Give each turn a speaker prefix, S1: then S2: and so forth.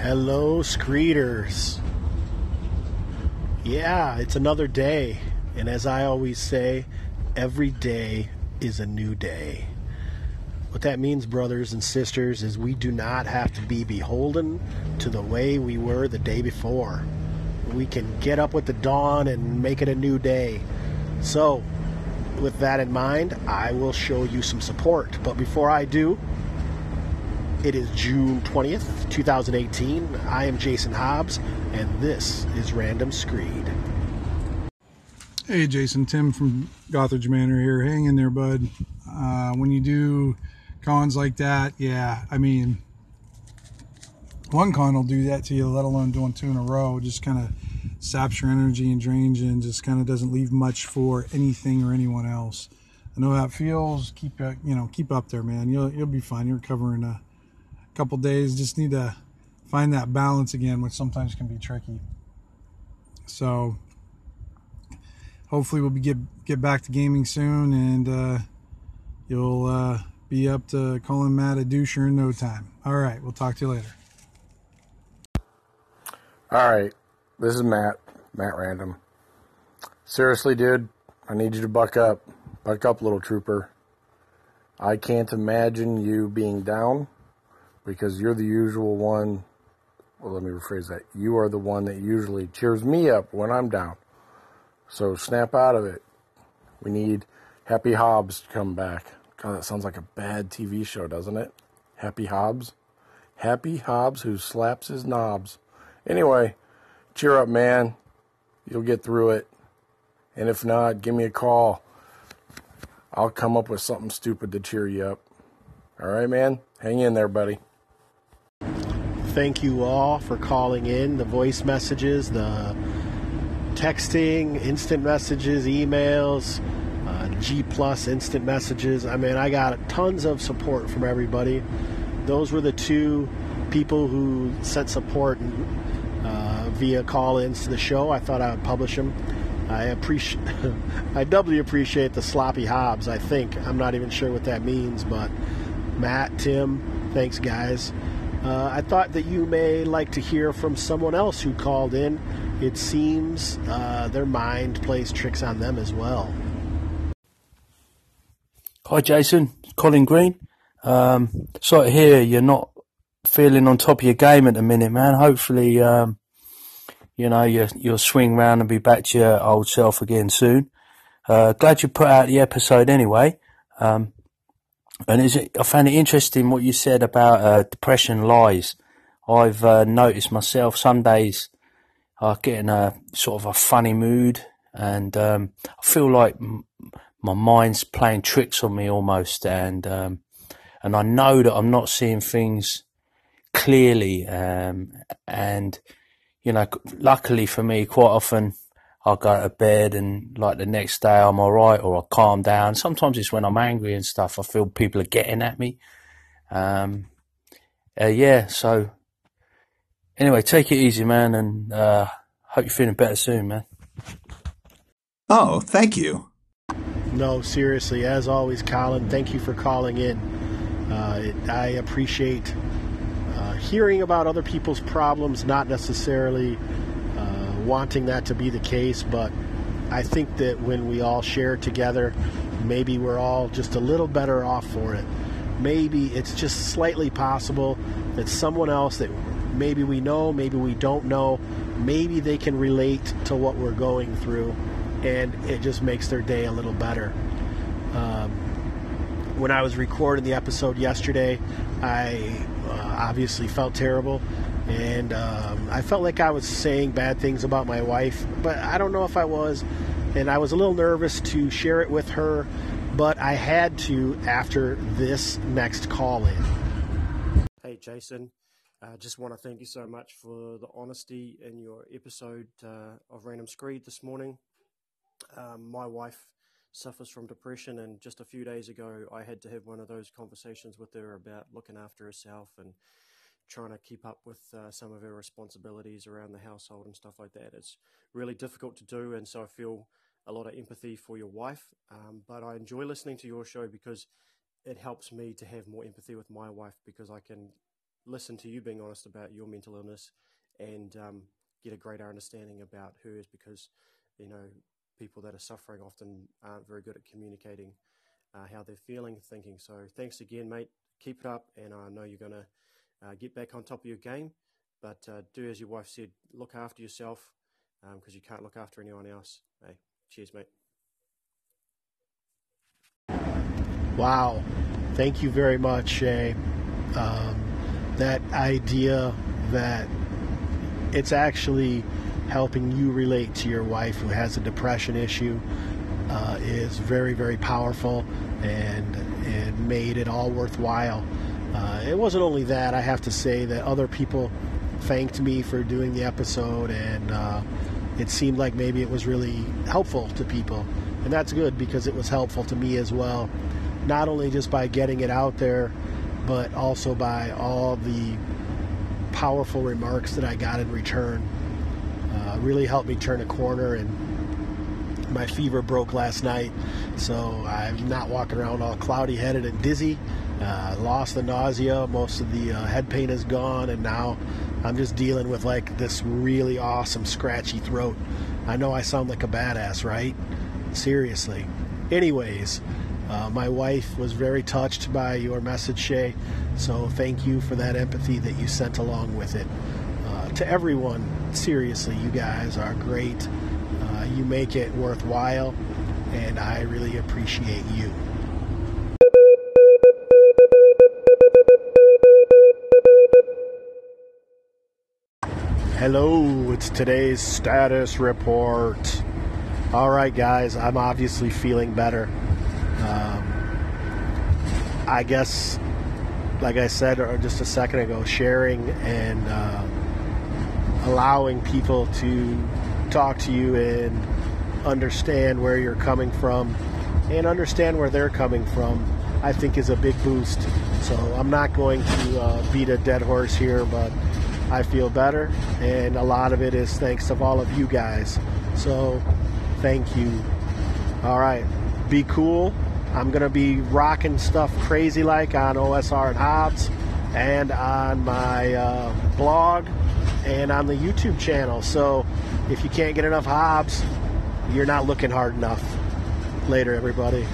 S1: Hello, Screeters. Yeah, it's another day. And as I always say, every day is a new day. What that means, brothers and sisters, is we do not have to be beholden to the way we were the day before. We can get up with the dawn and make it a new day. So, with that in mind, I will show you some support. But before I do, it is June 20th, 2018. I am Jason Hobbs, and this is Random Screed.
S2: Hey, Jason, Tim from Gothridge Manor here. Hang in there, bud. Uh, when you do cons like that, yeah, I mean, one con will do that to you, let alone doing two in a row. Just kind of saps your energy and drains you and just kind of doesn't leave much for anything or anyone else. I know how it feels. Keep uh, you know, keep up there, man. You'll you'll be fine. You're covering a couple days. Just need to find that balance again, which sometimes can be tricky. So hopefully we'll be get get back to gaming soon, and uh, you'll uh, be up to calling Matt a doucher in no time. All right, we'll talk to you later.
S3: All right, this is Matt, Matt Random. Seriously, dude, I need you to buck up. Buck up, little trooper. I can't imagine you being down because you're the usual one. Well, let me rephrase that. You are the one that usually cheers me up when I'm down. So snap out of it. We need Happy Hobbs to come back. God, that sounds like a bad TV show, doesn't it? Happy Hobbs? Happy Hobbs who slaps his knobs. Anyway, cheer up, man. You'll get through it. And if not, give me a call. I'll come up with something stupid to cheer you up. All right, man? Hang in there, buddy.
S1: Thank you all for calling in the voice messages, the texting, instant messages, emails, uh, G Plus instant messages. I mean, I got tons of support from everybody. Those were the two people who sent support uh, via call-ins to the show. I thought I would publish them. I appreciate, I doubly appreciate the sloppy Hobbs. I think I'm not even sure what that means, but Matt, Tim, thanks guys. Uh, I thought that you may like to hear from someone else who called in. It seems uh, their mind plays tricks on them as well.
S4: Hi, Jason. Colin Green. Um, to hear you're not feeling on top of your game at the minute, man. Hopefully, um, you know, you, you'll swing round and be back to your old self again soon. Uh, glad you put out the episode anyway. Um, and it, I found it interesting what you said about uh, depression lies. I've uh, noticed myself some days I get in a sort of a funny mood, and um, I feel like my mind's playing tricks on me almost, and um, and I know that I'm not seeing things clearly, um, and you know, luckily for me, quite often I go to bed and like the next day I'm all right or I calm down. Sometimes it's when I'm angry and stuff. I feel people are getting at me. Um, uh, yeah. So anyway, take it easy, man, and uh, hope you're feeling better soon, man.
S5: Oh, thank you.
S1: No, seriously, as always, Colin, thank you for calling in. Uh, it, I appreciate uh, hearing about other people's problems, not necessarily wanting that to be the case, but I think that when we all share together, maybe we're all just a little better off for it. Maybe it's just slightly possible that someone else that maybe we know, maybe we don't know, maybe they can relate to what we're going through, and it just makes their day a little better. Um, when I was recording the episode yesterday, I uh, obviously felt terrible and um, I felt like I was saying bad things about my wife, but I don't know if I was. And I was a little nervous to share it with her, but I had to after this next call in.
S6: Hey, Jason. I uh, just want to thank you so much for the honesty in your episode uh, of Random Screed this morning. Um, my wife suffers from depression, and just a few days ago, I had to have one of those conversations with her about looking after herself and trying to keep up with uh, some of her responsibilities around the household and stuff like that. It's really difficult to do, and so I feel a lot of empathy for your wife. Um, but I enjoy listening to your show because it helps me to have more empathy with my wife because I can listen to you being honest about your mental illness and um, get a greater understanding about hers because, you know, people that are suffering often aren't very good at communicating uh, how they're feeling, thinking. So thanks again, mate. Keep it up, and I know you're going to uh, get back on top of your game. But uh, do as your wife said, look after yourself because um, you can't look after anyone else. Hey, cheers, mate.
S1: Wow. Thank you very much, Shay. Um, that idea that it's actually helping you relate to your wife who has a depression issue uh, is very, very powerful and it made it all worthwhile. Uh, it wasn't only that, I have to say that other people thanked me for doing the episode and uh, it seemed like maybe it was really helpful to people. And that's good because it was helpful to me as well. Not only just by getting it out there, but also by all the powerful remarks that I got in return. Uh, really helped me turn a corner and my fever broke last night, so I'm not walking around all cloudy headed and dizzy. Uh, lost the nausea, most of the uh, head pain is gone, and now I'm just dealing with like this really awesome scratchy throat. I know I sound like a badass, right? Seriously. Anyways, uh, my wife was very touched by your message, Shay, so thank you for that empathy that you sent along with it. Uh, to everyone, seriously, you guys are great you make it worthwhile, and I really appreciate you. Hello, it's today's status report. All right, guys, I'm obviously feeling better. Um, I guess, like I said or just a second ago, sharing and uh, allowing people to talk to you and understand where you're coming from and understand where they're coming from, I think is a big boost. So I'm not going to uh, beat a dead horse here, but I feel better, and a lot of it is thanks to all of you guys. So thank you. All right, be cool. I'm to be rocking stuff crazy like on OSR and Hobbs and on my uh, blog and on the YouTube channel. So if you can't get enough Hobbs, you're not looking hard enough. Later, everybody.